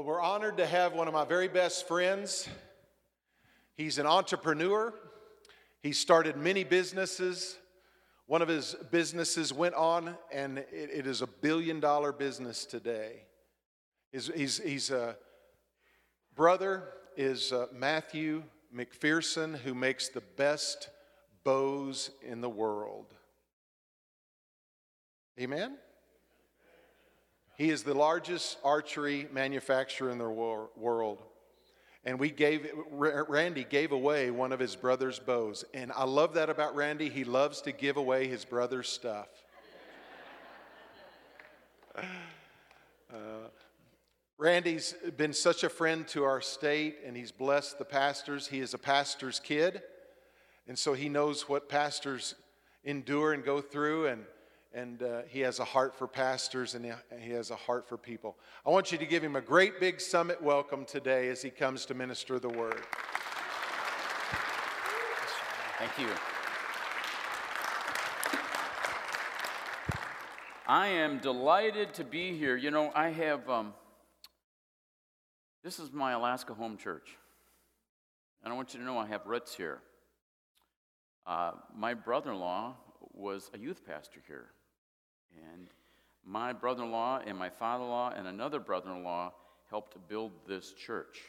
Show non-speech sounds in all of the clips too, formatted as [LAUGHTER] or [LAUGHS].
Well, we're honored to have one of my very best friends. He's an entrepreneur. He started many businesses. One of his businesses went on, and it, it is a billion dollar business today. He's, he's, he's a brother is uh, Matthew McPherson, who makes the best bows in the world. Amen? He is the largest archery manufacturer in the wor- world. And we gave, Randy gave away one of his brother's bows. And I love that about Randy. He loves to give away his brother's stuff. [LAUGHS] Uh, Randy's been such a friend to our state, and he's blessed the pastors. He is a pastor's kid, and so he knows what pastors endure and go through, and, and uh, he has a heart for pastors and he has a heart for people. I want you to give him a great big summit welcome today as he comes to minister the word. Thank you. I am delighted to be here. You know, I have. Um, this is my Alaska home church. And I want you to know I have roots here. Uh, my brother in law was a youth pastor here. And my brother in law and my father in law and another brother in law helped build this church.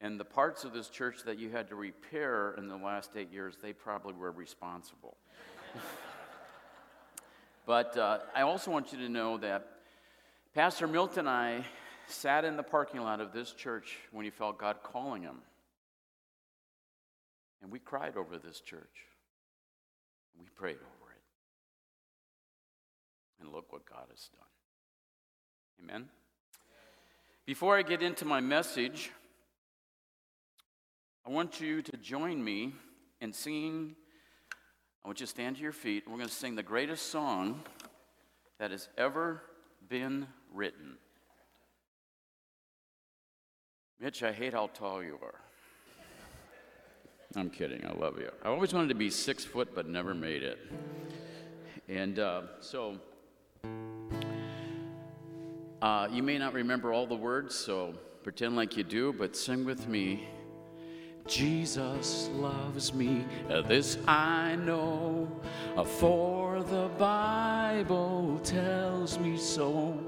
And the parts of this church that you had to repair in the last eight years, they probably were responsible. [LAUGHS] but uh, I also want you to know that Pastor Milton and I sat in the parking lot of this church when he felt God calling him. And we cried over this church. We prayed over. And look what God has done. Amen. Before I get into my message, I want you to join me in singing. I want you to stand to your feet. We're going to sing the greatest song that has ever been written. Mitch, I hate how tall you are. I'm kidding. I love you. I always wanted to be six foot, but never made it. And uh, so, uh, you may not remember all the words, so pretend like you do, but sing with me. Jesus loves me, this I know, for the Bible tells me so.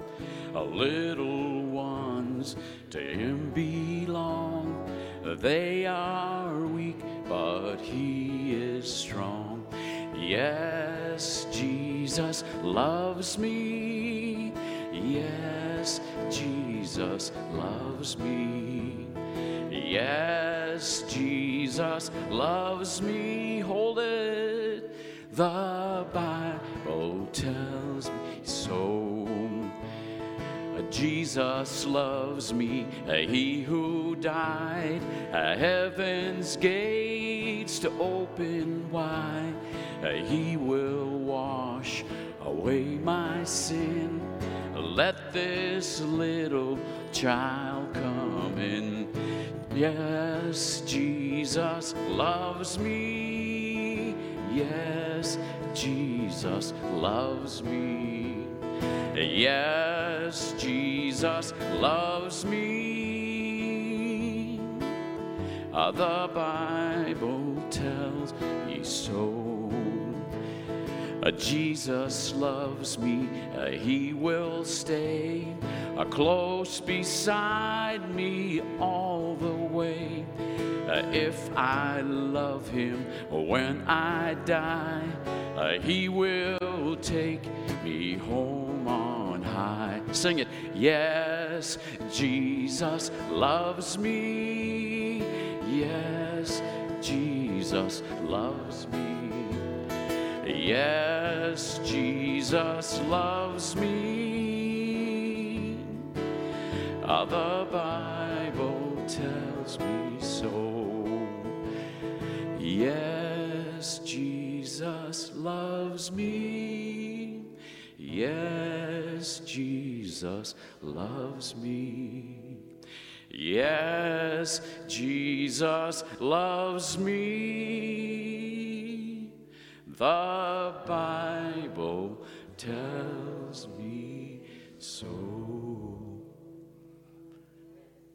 Little ones to him belong. They are weak, but he is strong. Yes, Jesus loves me. Yes, Jesus loves me. Yes, Jesus loves me. Hold it. The Bible tells me so. Jesus loves me, he who died, heaven's gates to open wide. He will wash away my sin. Let this little child come in. Yes, Jesus loves me. Yes, Jesus loves me. Yes, Jesus loves me. The Bible tells me so. Uh, Jesus loves me, uh, He will stay uh, close beside me all the way. If I love Him when I die, He will take me home on high. Sing it. Yes, Jesus loves me. Yes, Jesus loves me. Yes, Jesus loves me. Uh, the Bible tells me so. Yes, Jesus loves me. Yes, Jesus loves me. Yes, Jesus loves me. The Bible tells me so.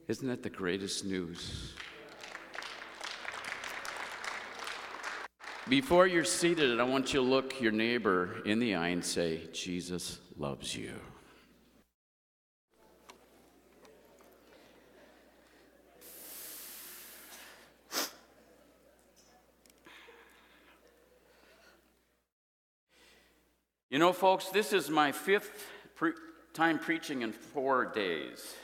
Isn't that the greatest news? Before you're seated, I want you to look your neighbor in the eye and say, Jesus loves you. You know, folks, this is my fifth pre- time preaching in four days.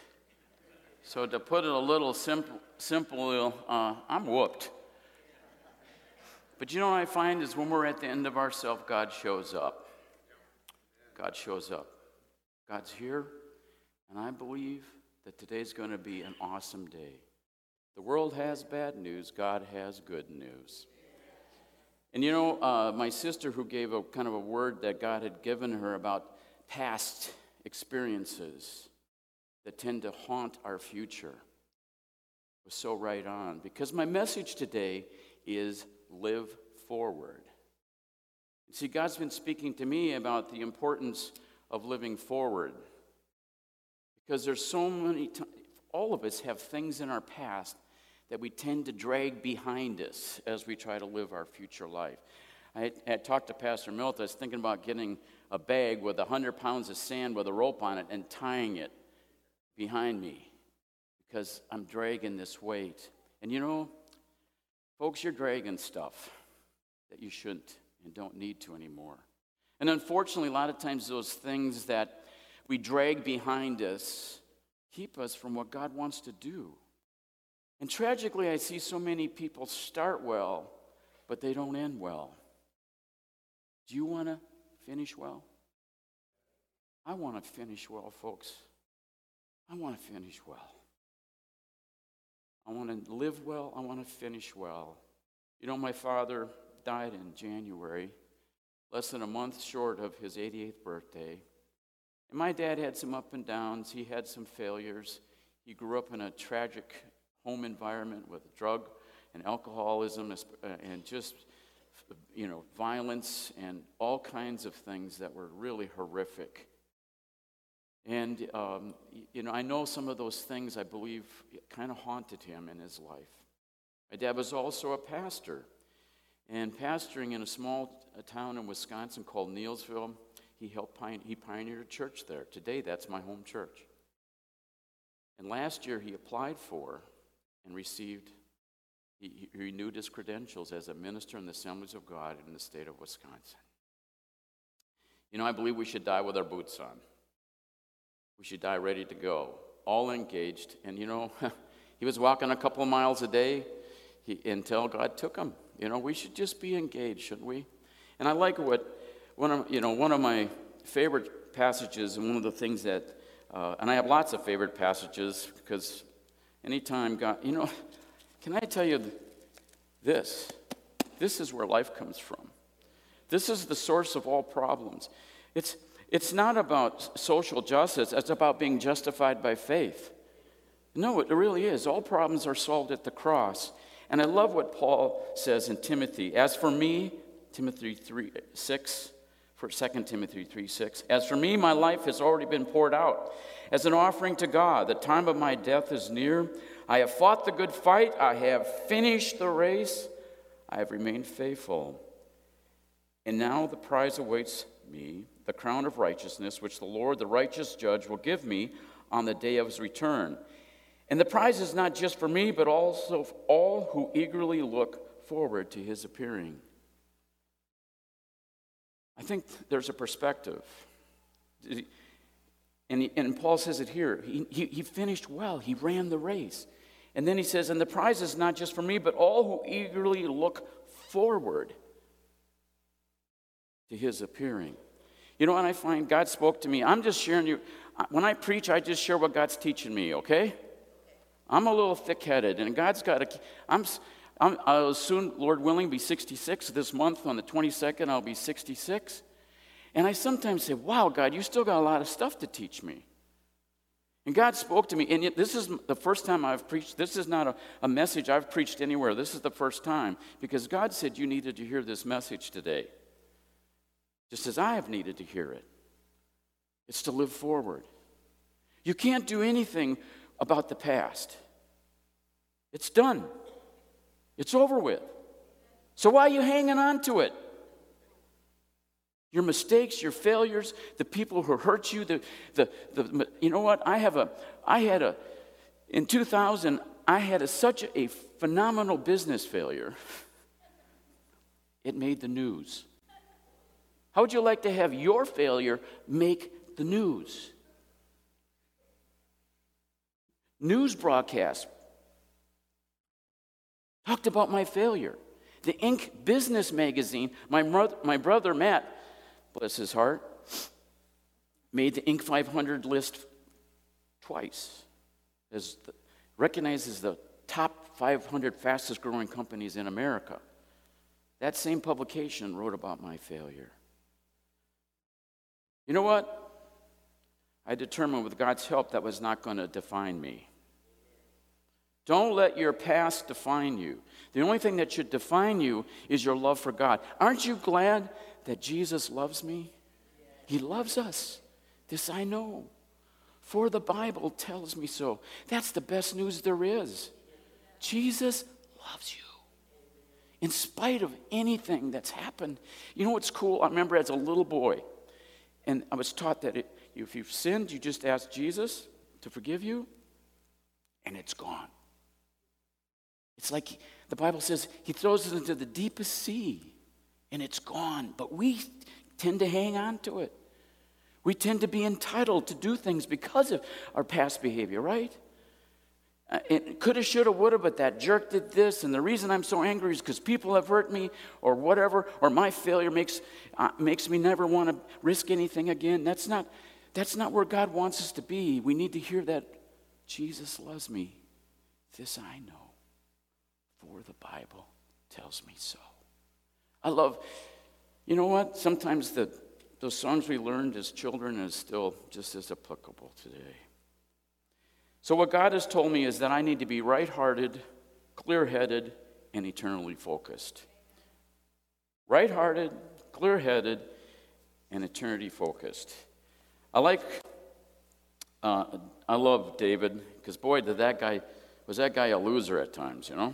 So, to put it a little simple, simple uh, I'm whooped. But you know what I find is when we're at the end of ourselves, God shows up. God shows up. God's here, and I believe that today's going to be an awesome day. The world has bad news, God has good news. And you know, uh, my sister, who gave a kind of a word that God had given her about past experiences that tend to haunt our future, was so right on. Because my message today is live forward. See, God's been speaking to me about the importance of living forward. Because there's so many, t- all of us have things in our past that we tend to drag behind us as we try to live our future life. I had talked to Pastor Milt. I was thinking about getting a bag with 100 pounds of sand with a rope on it and tying it behind me because I'm dragging this weight. And you know, Folks, you're dragging stuff that you shouldn't and don't need to anymore. And unfortunately, a lot of times those things that we drag behind us keep us from what God wants to do. And tragically, I see so many people start well, but they don't end well. Do you want to finish well? I want to finish well, folks. I want to finish well. I want to live well. I want to finish well. You know, my father died in January, less than a month short of his 88th birthday. And my dad had some up and downs. He had some failures. He grew up in a tragic home environment with drug and alcoholism uh, and just, you know, violence and all kinds of things that were really horrific. And, um, you know, I know some of those things, I believe, kind of haunted him in his life. My dad was also a pastor. And pastoring in a small town in Wisconsin called Neillsville, he helped he pioneered a church there. Today, that's my home church. And last year, he applied for and received, he, he renewed his credentials as a minister in the Assemblies of God in the state of Wisconsin. You know, I believe we should die with our boots on. We should die ready to go, all engaged. And you know, [LAUGHS] he was walking a couple of miles a day he, until God took him. You know, we should just be engaged, shouldn't we? And I like what one of you know one of my favorite passages, and one of the things that, uh, and I have lots of favorite passages because anytime God, you know, can I tell you this? This is where life comes from. This is the source of all problems. It's it's not about social justice, it's about being justified by faith. No, it really is. All problems are solved at the cross. And I love what Paul says in Timothy. As for me, Timothy 3 6, for 2 Timothy 3 6, as for me, my life has already been poured out as an offering to God. The time of my death is near. I have fought the good fight, I have finished the race, I have remained faithful. And now the prize awaits me the crown of righteousness, which the Lord, the righteous judge, will give me on the day of his return. And the prize is not just for me, but also for all who eagerly look forward to his appearing. I think there's a perspective. And, he, and Paul says it here. He, he, he finished well, he ran the race. And then he says, And the prize is not just for me, but all who eagerly look forward to his appearing. You know what I find? God spoke to me. I'm just sharing you. When I preach, I just share what God's teaching me, okay? I'm a little thick headed, and God's got a. I'm, I'm, I'll soon, Lord willing, be 66 this month. On the 22nd, I'll be 66. And I sometimes say, Wow, God, you still got a lot of stuff to teach me. And God spoke to me, and this is the first time I've preached. This is not a, a message I've preached anywhere. This is the first time because God said you needed to hear this message today just as I have needed to hear it. It's to live forward. You can't do anything about the past. It's done, it's over with. So why are you hanging on to it? Your mistakes, your failures, the people who hurt you, the, the, the you know what? I have a, I had a, in 2000, I had a, such a phenomenal business failure. It made the news. How would you like to have your failure make the news? News broadcast talked about my failure. The Inc. Business magazine, my, mother, my brother Matt, bless his heart, made the Inc. 500 list twice, as the, recognized as the top 500 fastest growing companies in America. That same publication wrote about my failure. You know what? I determined with God's help that was not going to define me. Don't let your past define you. The only thing that should define you is your love for God. Aren't you glad that Jesus loves me? He loves us. This I know. For the Bible tells me so. That's the best news there is. Jesus loves you. In spite of anything that's happened. You know what's cool? I remember as a little boy, and I was taught that it, if you've sinned, you just ask Jesus to forgive you, and it's gone. It's like the Bible says he throws it into the deepest sea and it's gone. But we tend to hang on to it. We tend to be entitled to do things because of our past behavior, right? Uh, it coulda, shoulda, woulda, but that jerk did this, and the reason I'm so angry is because people have hurt me, or whatever, or my failure makes, uh, makes me never want to risk anything again. That's not, that's not where God wants us to be. We need to hear that Jesus loves me. This I know for the Bible tells me so. I love, you know what? Sometimes the, those songs we learned as children is still just as applicable today. So, what God has told me is that I need to be right hearted, clear headed, and eternally focused. Right hearted, clear headed, and eternity focused. I like, uh, I love David, because boy, did that guy, was that guy a loser at times, you know?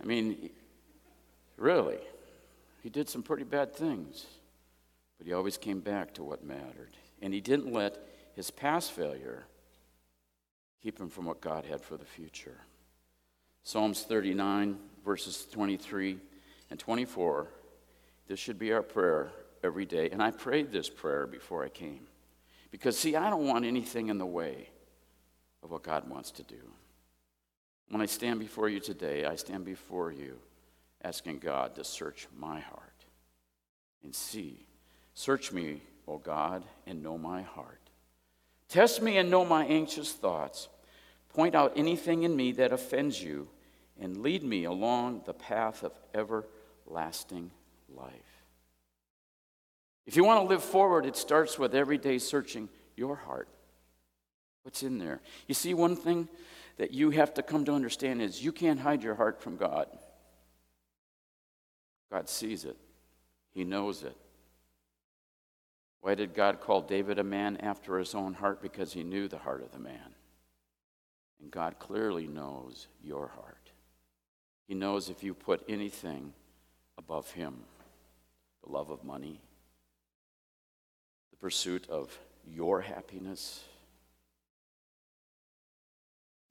I mean, really, he did some pretty bad things, but he always came back to what mattered. And he didn't let his past failure keep him from what God had for the future. Psalms 39, verses 23 and 24. This should be our prayer every day. And I prayed this prayer before I came. Because, see, I don't want anything in the way of what God wants to do. When I stand before you today, I stand before you asking God to search my heart and see. Search me, O God, and know my heart. Test me and know my anxious thoughts. Point out anything in me that offends you and lead me along the path of everlasting life. If you want to live forward, it starts with every day searching your heart. What's in there? You see, one thing that you have to come to understand is you can't hide your heart from God. God sees it, He knows it. Why did God call David a man after his own heart? Because he knew the heart of the man. And God clearly knows your heart. He knows if you put anything above Him the love of money, the pursuit of your happiness,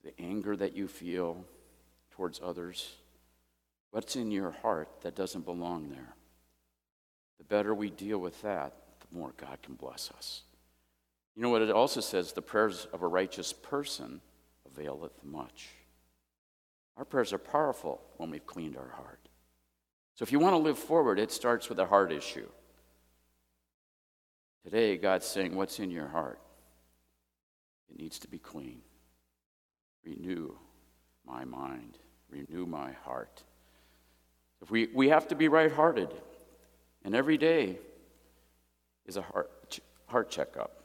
the anger that you feel towards others, what's in your heart that doesn't belong there. The better we deal with that, the more God can bless us. You know what it also says? The prayers of a righteous person availeth much. Our prayers are powerful when we've cleaned our heart. So if you want to live forward, it starts with a heart issue. Today, God's saying, What's in your heart? It needs to be clean. Renew my mind, renew my heart. If we, we have to be right hearted, and every day is a heart, heart checkup.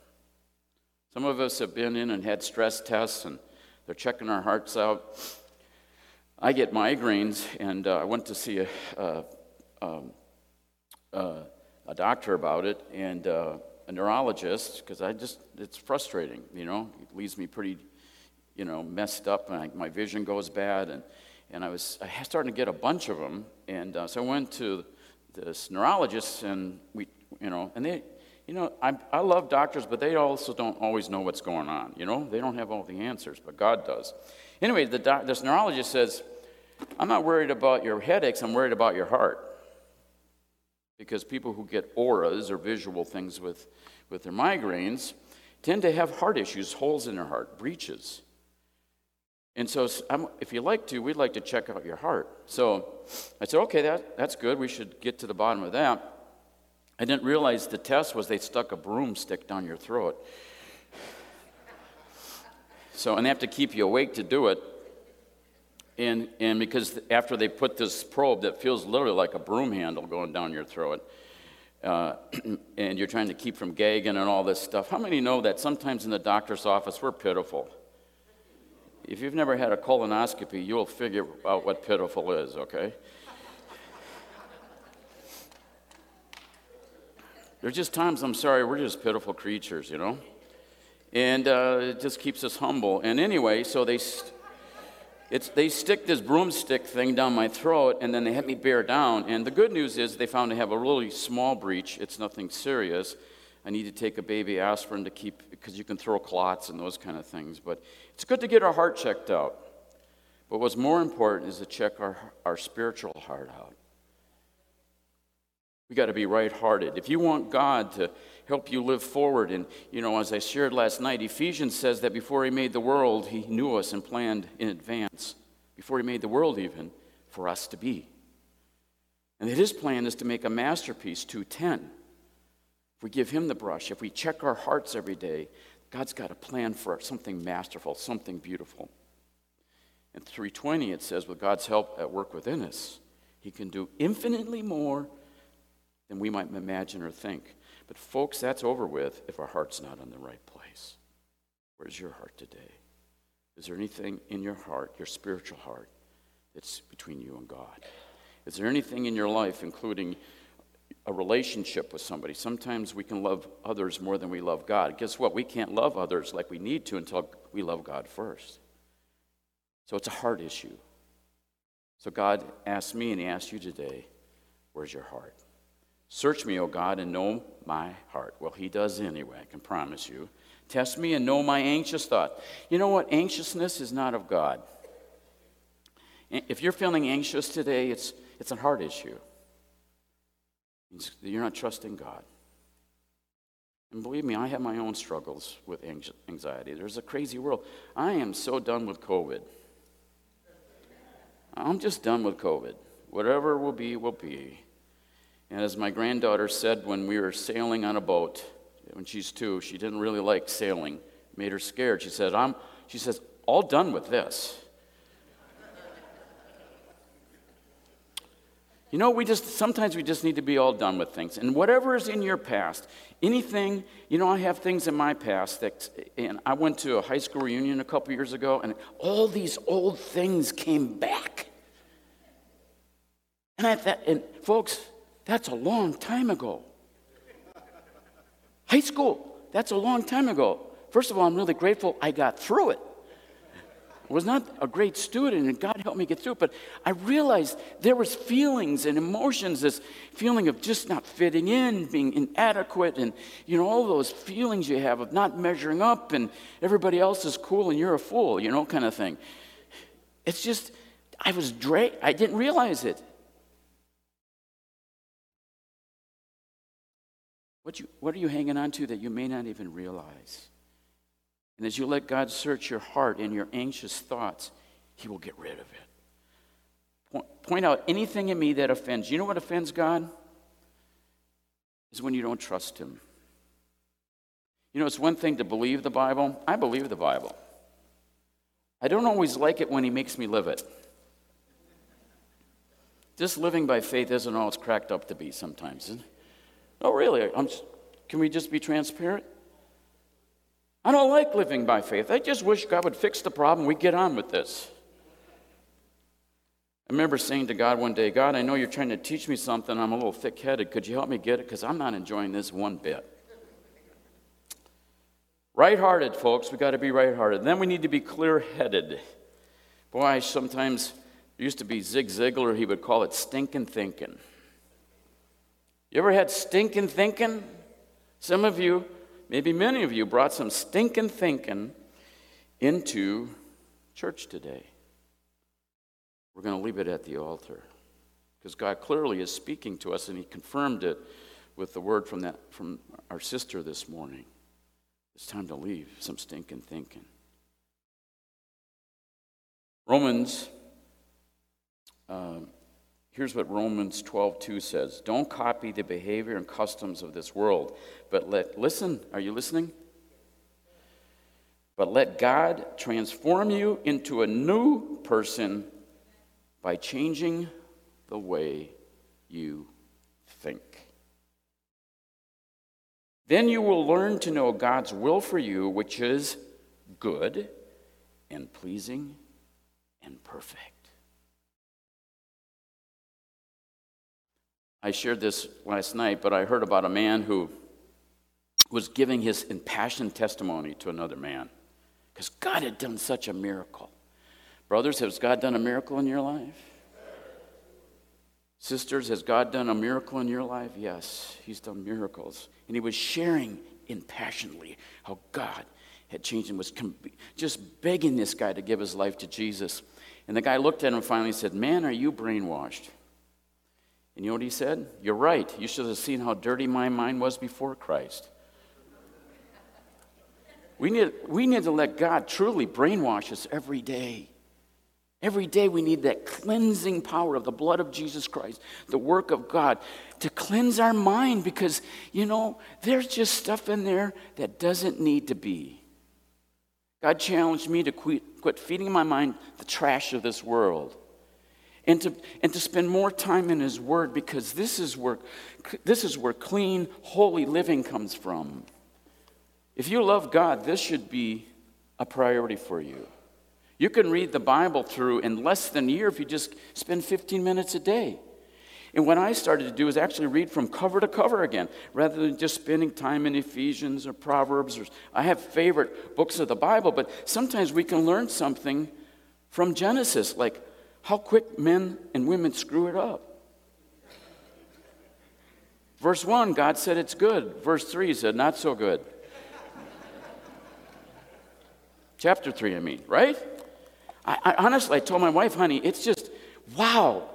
Some of us have been in and had stress tests, and they're checking our hearts out. I get migraines, and uh, I went to see a, a, um, uh, a doctor about it, and uh, a neurologist because I just, it's frustrating, you know, it leaves me pretty, you know, messed up and I, my vision goes bad. And, and I was starting to get a bunch of them. And uh, so I went to this neurologist and we, you know, and they, you know, I, I love doctors, but they also don't always know what's going on. You know, they don't have all the answers, but God does. Anyway, the doc, this neurologist says, I'm not worried about your headaches, I'm worried about your heart. Because people who get auras or visual things with, with their migraines tend to have heart issues, holes in their heart, breaches. And so, if you like to, we'd like to check out your heart. So I said, okay, that, that's good. We should get to the bottom of that. I didn't realize the test was they stuck a broomstick down your throat. So, and they have to keep you awake to do it. And, and because after they put this probe that feels literally like a broom handle going down your throat, uh, [CLEARS THROAT] and you're trying to keep from gagging and all this stuff, how many know that sometimes in the doctor's office we're pitiful? If you've never had a colonoscopy, you'll figure out what pitiful is, okay? There's just times, I'm sorry, we're just pitiful creatures, you know? And uh, it just keeps us humble. And anyway, so they, st- it's, they stick this broomstick thing down my throat, and then they have me bear down. And the good news is they found I have a really small breach. It's nothing serious. I need to take a baby aspirin to keep, because you can throw clots and those kind of things. But it's good to get our heart checked out. But what's more important is to check our, our spiritual heart out. We got to be right hearted. If you want God to help you live forward, and, you know, as I shared last night, Ephesians says that before He made the world, He knew us and planned in advance, before He made the world even, for us to be. And that His plan is to make a masterpiece, 210. We give Him the brush, if we check our hearts every day, God's got a plan for something masterful, something beautiful. In 320, it says, with God's help at work within us, He can do infinitely more than we might imagine or think. But, folks, that's over with if our heart's not in the right place. Where's your heart today? Is there anything in your heart, your spiritual heart, that's between you and God? Is there anything in your life, including a relationship with somebody? Sometimes we can love others more than we love God. Guess what? We can't love others like we need to until we love God first. So it's a heart issue. So God asked me and He asked you today, where's your heart? Search me, O God, and know my heart. Well, he does anyway, I can promise you. Test me and know my anxious thought. You know what? Anxiousness is not of God. If you're feeling anxious today, it's, it's a heart issue. You're not trusting God. And believe me, I have my own struggles with anxiety. There's a crazy world. I am so done with COVID. I'm just done with COVID. Whatever will be, will be. And as my granddaughter said when we were sailing on a boat, when she's two, she didn't really like sailing, made her scared. She said, I'm, she says, all done with this. You know, we just sometimes we just need to be all done with things. And whatever is in your past, anything, you know, I have things in my past that and I went to a high school reunion a couple years ago and all these old things came back. And I thought, and folks, that's a long time ago. High school, that's a long time ago. First of all, I'm really grateful I got through it. Was not a great student, and God helped me get through it, but I realized there was feelings and emotions, this feeling of just not fitting in, being inadequate, and you know, all those feelings you have of not measuring up, and everybody else is cool and you're a fool, you know, kind of thing. It's just, I was dra- I didn't realize it. What, you, what are you hanging on to that you may not even realize? And as you let God search your heart and your anxious thoughts, He will get rid of it. Point, out anything in me that offends. You know what offends God? Is when you don't trust Him. You know, it's one thing to believe the Bible. I believe the Bible. I don't always like it when He makes me live it. Just living by faith isn't all it's cracked up to be sometimes. Oh, really? I'm, can we just be transparent? I don't like living by faith. I just wish God would fix the problem. We get on with this. I remember saying to God one day, God, I know you're trying to teach me something. I'm a little thick headed. Could you help me get it? Because I'm not enjoying this one bit. Right hearted, folks. we got to be right hearted. Then we need to be clear headed. Boy, sometimes used to be Zig Ziglar, he would call it stinking thinking. You ever had stinking thinking? Some of you, maybe many of you, brought some stinking thinking into church today. We're going to leave it at the altar because God clearly is speaking to us, and He confirmed it with the word from, that, from our sister this morning. It's time to leave some stinking thinking. Romans, um, here's what Romans 12 2 says Don't copy the behavior and customs of this world, but let, listen, are you listening? But let God transform you into a new person by changing the way you think. Then you will learn to know God's will for you, which is good and pleasing and perfect. I shared this last night, but I heard about a man who was giving his impassioned testimony to another man because God had done such a miracle. Brothers, has God done a miracle in your life? Sisters, has God done a miracle in your life? Yes, He's done miracles. And he was sharing impassionately how God had changed him, was just begging this guy to give his life to Jesus. And the guy looked at him and finally said, Man, are you brainwashed? And you know what he said? You're right. You should have seen how dirty my mind was before Christ. We need, we need to let God truly brainwash us every day. Every day we need that cleansing power of the blood of Jesus Christ, the work of God, to cleanse our mind because, you know, there's just stuff in there that doesn't need to be. God challenged me to quit, quit feeding my mind the trash of this world and to, and to spend more time in His Word because this is, where, this is where clean, holy living comes from. If you love God, this should be a priority for you. You can read the Bible through in less than a year if you just spend 15 minutes a day. And what I started to do is actually read from cover to cover again, rather than just spending time in Ephesians or Proverbs. Or, I have favorite books of the Bible, but sometimes we can learn something from Genesis, like how quick men and women screw it up. Verse 1, God said it's good. Verse 3 he said, not so good. Chapter 3, I mean, right? I, I, honestly, I told my wife, honey, it's just, wow.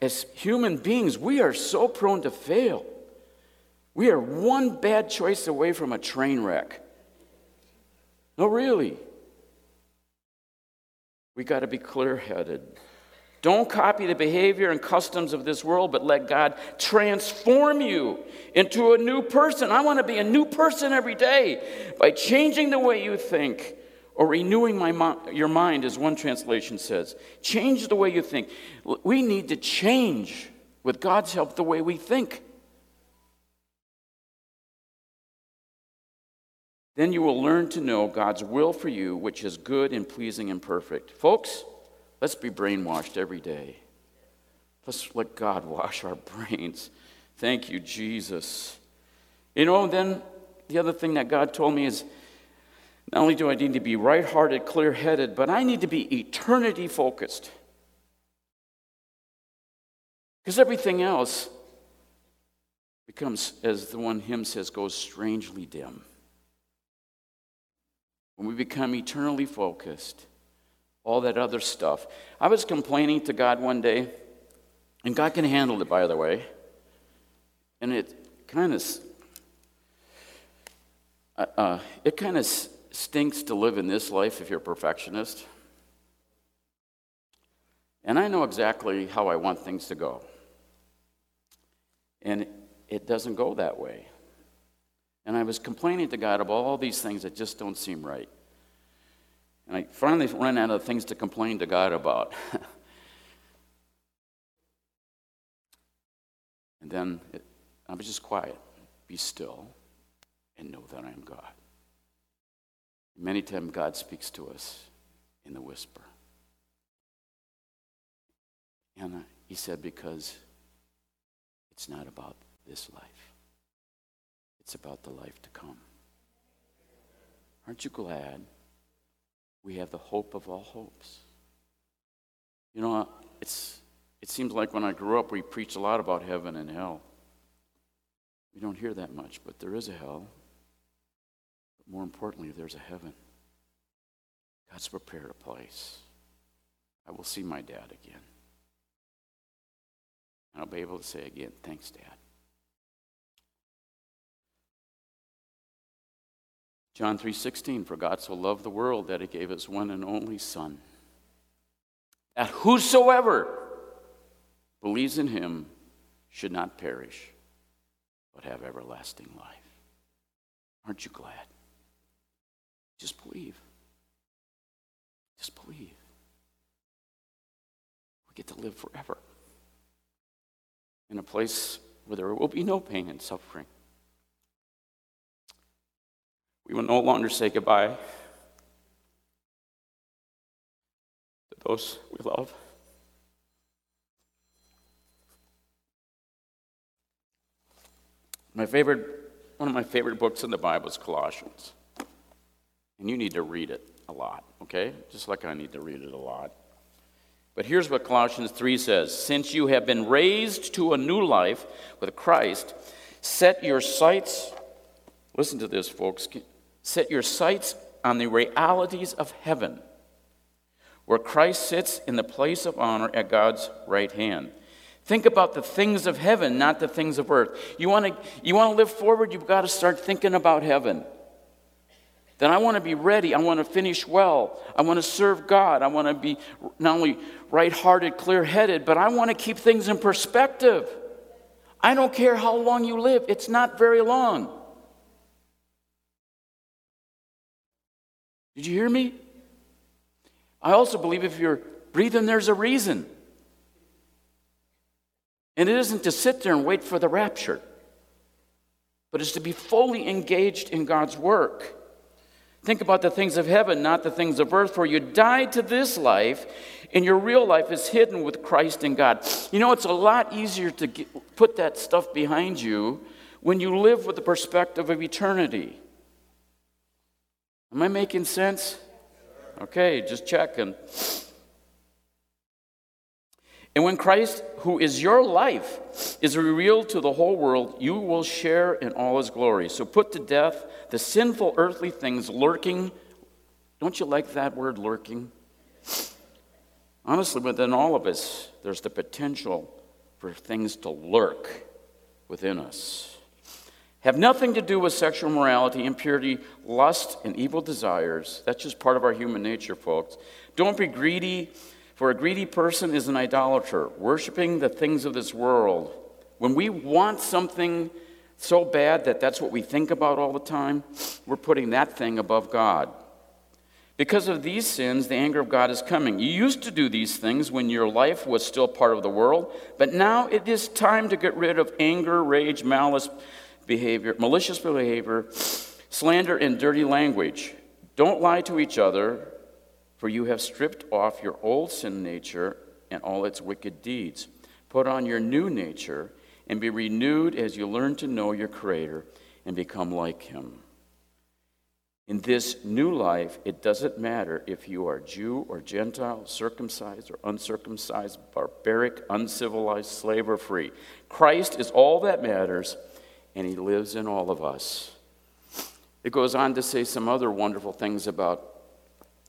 As human beings, we are so prone to fail. We are one bad choice away from a train wreck. No, really. We got to be clear headed. Don't copy the behavior and customs of this world, but let God transform you into a new person. I want to be a new person every day by changing the way you think or renewing my, your mind, as one translation says. Change the way you think. We need to change, with God's help, the way we think. Then you will learn to know God's will for you, which is good and pleasing and perfect. Folks, let's be brainwashed every day. Let's let God [LAUGHS] wash our brains. Thank you, Jesus. You know, then the other thing that God told me is not only do I need to be right hearted, clear headed, but I need to be eternity focused. Because everything else becomes, as the one hymn says, goes strangely dim. When we become eternally focused, all that other stuff. I was complaining to God one day, and God can handle it, by the way. And it kind of, uh, uh, it kind of stinks to live in this life if you're a perfectionist. And I know exactly how I want things to go. And it doesn't go that way. And I was complaining to God about all these things that just don't seem right. And I finally ran out of things to complain to God about. [LAUGHS] and then it, I was just quiet. Be still and know that I am God. Many times God speaks to us in the whisper. And he said, because it's not about this life, it's about the life to come. Aren't you glad we have the hope of all hopes? You know, it's, it seems like when I grew up, we preached a lot about heaven and hell. We don't hear that much, but there is a hell. But more importantly, there's a heaven. God's prepared a place. I will see my dad again. And I'll be able to say again, thanks, Dad. John 3:16 for God so loved the world that he gave his one and only son that whosoever believes in him should not perish but have everlasting life. Aren't you glad? Just believe. Just believe. We get to live forever in a place where there will be no pain and suffering. We will no longer say goodbye to those we love. My favorite, one of my favorite books in the Bible is Colossians. And you need to read it a lot, okay? Just like I need to read it a lot. But here's what Colossians 3 says Since you have been raised to a new life with Christ, set your sights, listen to this, folks, set your sights on the realities of heaven, where Christ sits in the place of honor at God's right hand. Think about the things of heaven, not the things of earth. You want to you want to live forward, you've got to start thinking about heaven. Then I want to be ready. I want to finish well. I want to serve God. I want to be not only right hearted, clear headed, but I want to keep things in perspective. I don't care how long you live, it's not very long. Did you hear me? I also believe if you're breathing, there's a reason. And it isn't to sit there and wait for the rapture, but it's to be fully engaged in God's work. Think about the things of heaven, not the things of earth, for you died to this life, and your real life is hidden with Christ in God. You know, it's a lot easier to get, put that stuff behind you when you live with the perspective of eternity. Am I making sense? Okay, just checking. And when Christ, who is your life, is revealed to the whole world, you will share in all his glory. So put to death the sinful earthly things lurking. Don't you like that word, lurking? Honestly, within all of us, there's the potential for things to lurk within us. Have nothing to do with sexual morality, impurity, lust, and evil desires. That's just part of our human nature, folks. Don't be greedy for a greedy person is an idolater, worshiping the things of this world. When we want something so bad that that's what we think about all the time, we're putting that thing above God. Because of these sins, the anger of God is coming. You used to do these things when your life was still part of the world, but now it is time to get rid of anger, rage, malice behavior, malicious behavior, slander, and dirty language. Don't lie to each other for you have stripped off your old sin nature and all its wicked deeds. Put on your new nature and be renewed as you learn to know your Creator and become like Him. In this new life, it doesn't matter if you are Jew or Gentile, circumcised or uncircumcised, barbaric, uncivilized, slave or free. Christ is all that matters, and He lives in all of us. It goes on to say some other wonderful things about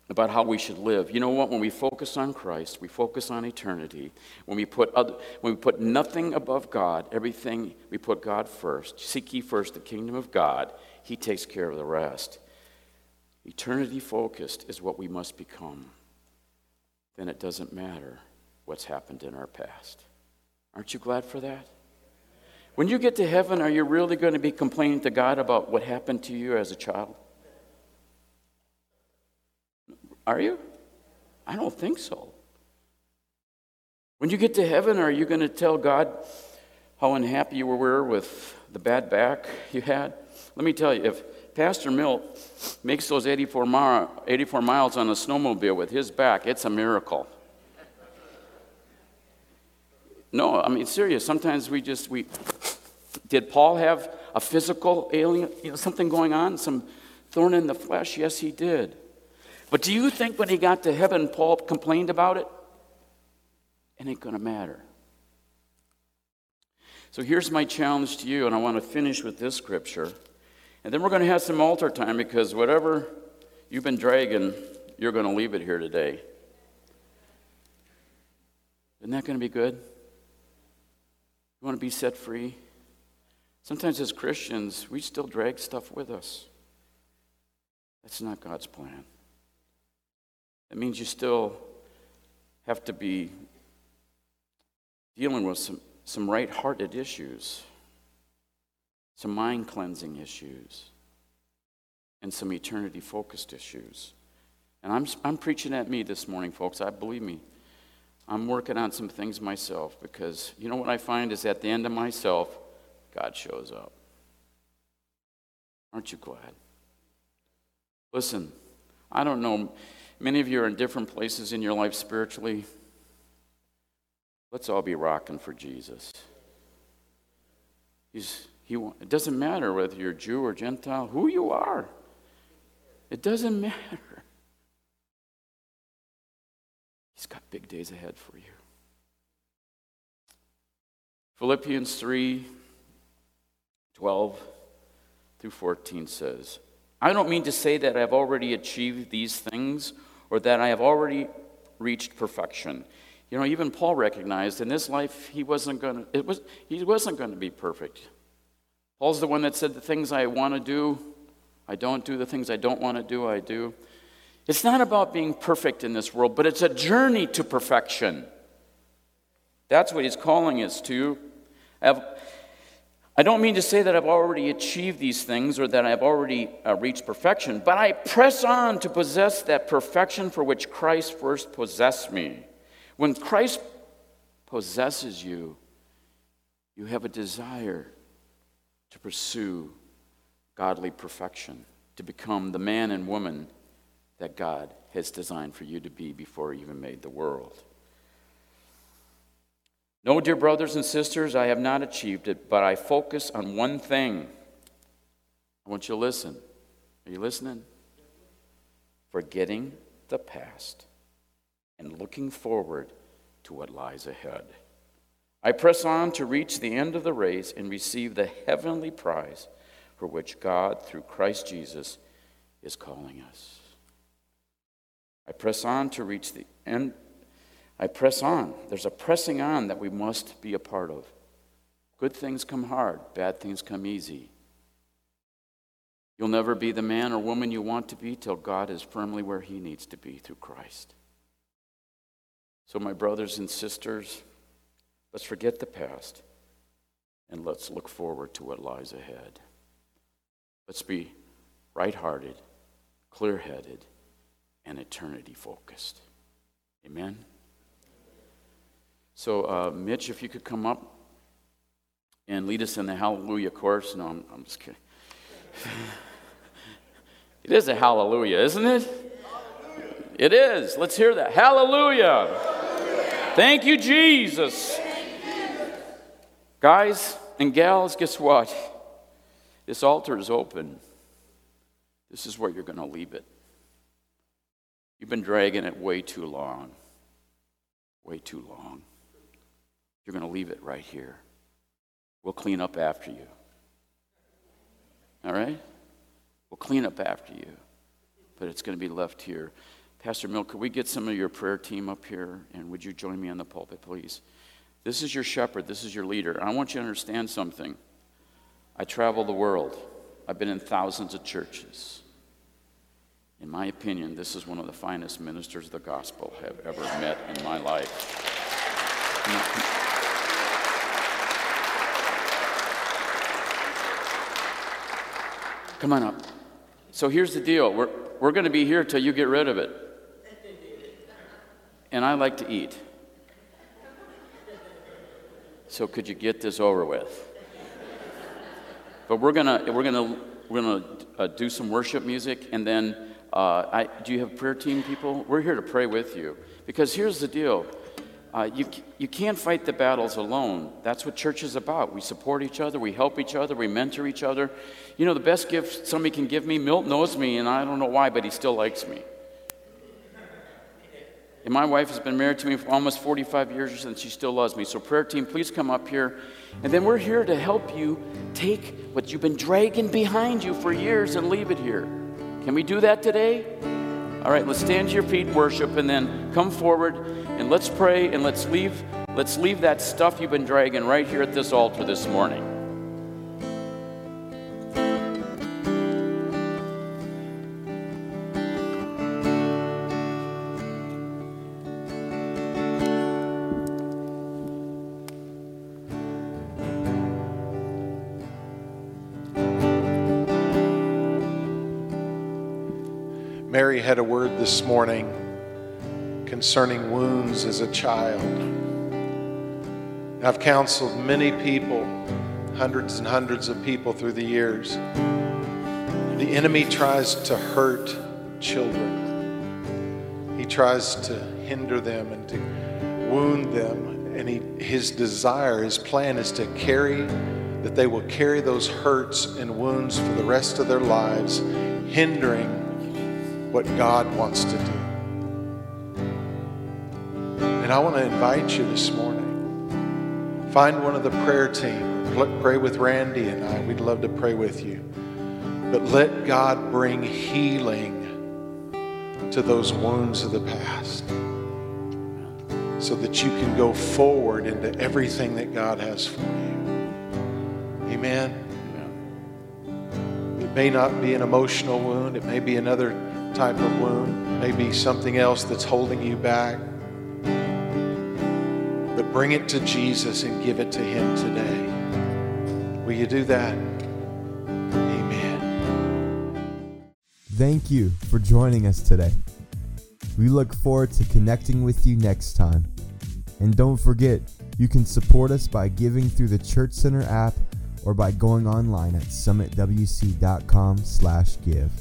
about how we should live. You know what? When we focus on Christ, we focus on eternity. When we put, other, when we put nothing above God, everything, we put God first. Seek ye first the kingdom of God, He takes care of the rest. Eternity focused is what we must become. Then it doesn't matter what's happened in our past. Aren't you glad for that? When you get to heaven, are you really going to be complaining to God about what happened to you as a child? Are you? I don't think so. When you get to heaven, are you going to tell God how unhappy you were with the bad back you had? Let me tell you, if Pastor Milt makes those 84, mi- 84 miles on a snowmobile with his back, it's a miracle. No, I mean, serious. Sometimes we just, we, did Paul have a physical alien, you know, something going on, some Thorn in the flesh, yes, he did. But do you think when he got to heaven, Paul complained about it? It ain't going to matter. So here's my challenge to you, and I want to finish with this scripture. And then we're going to have some altar time because whatever you've been dragging, you're going to leave it here today. Isn't that going to be good? You want to be set free? Sometimes as Christians, we still drag stuff with us. That's not God's plan. That means you still have to be dealing with some, some right hearted issues, some mind cleansing issues, and some eternity focused issues. And I'm, I'm preaching at me this morning, folks. I believe me. I'm working on some things myself because you know what I find is at the end of myself, God shows up. Aren't you glad? Listen, I don't know. Many of you are in different places in your life spiritually. Let's all be rocking for Jesus. He's, he, it doesn't matter whether you're Jew or Gentile, who you are. It doesn't [LAUGHS] matter. He's got big days ahead for you. Philippians 3 12 through 14 says, I don't mean to say that I've already achieved these things or that I have already reached perfection. You know, even Paul recognized in this life he wasn't going to was he wasn't going to be perfect. Paul's the one that said the things I want to do, I don't do, the things I don't want to do, I do. It's not about being perfect in this world, but it's a journey to perfection. That's what he's calling us to. I've, I don't mean to say that I've already achieved these things or that I've already uh, reached perfection, but I press on to possess that perfection for which Christ first possessed me. When Christ possesses you, you have a desire to pursue godly perfection, to become the man and woman that God has designed for you to be before He even made the world. No, dear brothers and sisters, I have not achieved it, but I focus on one thing. I want you to listen. Are you listening? Forgetting the past and looking forward to what lies ahead. I press on to reach the end of the race and receive the heavenly prize for which God, through Christ Jesus, is calling us. I press on to reach the end. I press on. There's a pressing on that we must be a part of. Good things come hard, bad things come easy. You'll never be the man or woman you want to be till God is firmly where He needs to be through Christ. So, my brothers and sisters, let's forget the past and let's look forward to what lies ahead. Let's be right hearted, clear headed, and eternity focused. Amen? So, uh, Mitch, if you could come up and lead us in the Hallelujah chorus. No, I'm, I'm just kidding. [LAUGHS] it is a hallelujah, isn't it? Hallelujah. It is. Let's hear that. Hallelujah. hallelujah. Thank you, Jesus. Guys and gals, guess what? This altar is open. This is where you're going to leave it. You've been dragging it way too long. Way too long. You're going to leave it right here. We'll clean up after you. All right? We'll clean up after you. But it's going to be left here. Pastor Milt, could we get some of your prayer team up here? And would you join me on the pulpit, please? This is your shepherd. This is your leader. I want you to understand something. I travel the world, I've been in thousands of churches. In my opinion, this is one of the finest ministers of the gospel have ever met in my life. Come on up. So here's the deal we're, we're going to be here till you get rid of it. And I like to eat. So could you get this over with? But we're going to we're to we're to uh, do some worship music and then uh, I, do you have prayer team people? We're here to pray with you. Because here's the deal Uh, you, you can't fight the battles alone. That's what church is about. We support each other, we help each other, we mentor each other. You know, the best gift somebody can give me, Milt knows me, and I don't know why, but he still likes me. And my wife has been married to me for almost 45 years and she still loves me. So, prayer team, please come up here. And then we're here to help you take what you've been dragging behind you for years and leave it here. Can we do that today? All right, let's stand to your feet worship and then come forward and let's pray and let's leave let's leave that stuff you've been dragging right here at this altar this morning. Had a word this morning concerning wounds as a child. I've counseled many people, hundreds and hundreds of people through the years. The enemy tries to hurt children, he tries to hinder them and to wound them. And he, his desire, his plan is to carry, that they will carry those hurts and wounds for the rest of their lives, hindering what God wants to do. And I want to invite you this morning. Find one of the prayer team. Pray with Randy and I. We'd love to pray with you. But let God bring healing to those wounds of the past so that you can go forward into everything that God has for you. Amen. It may not be an emotional wound, it may be another type of wound, maybe something else that's holding you back. But bring it to Jesus and give it to Him today. Will you do that? Amen. Thank you for joining us today. We look forward to connecting with you next time. And don't forget, you can support us by giving through the Church Center app or by going online at summitwc.com/give.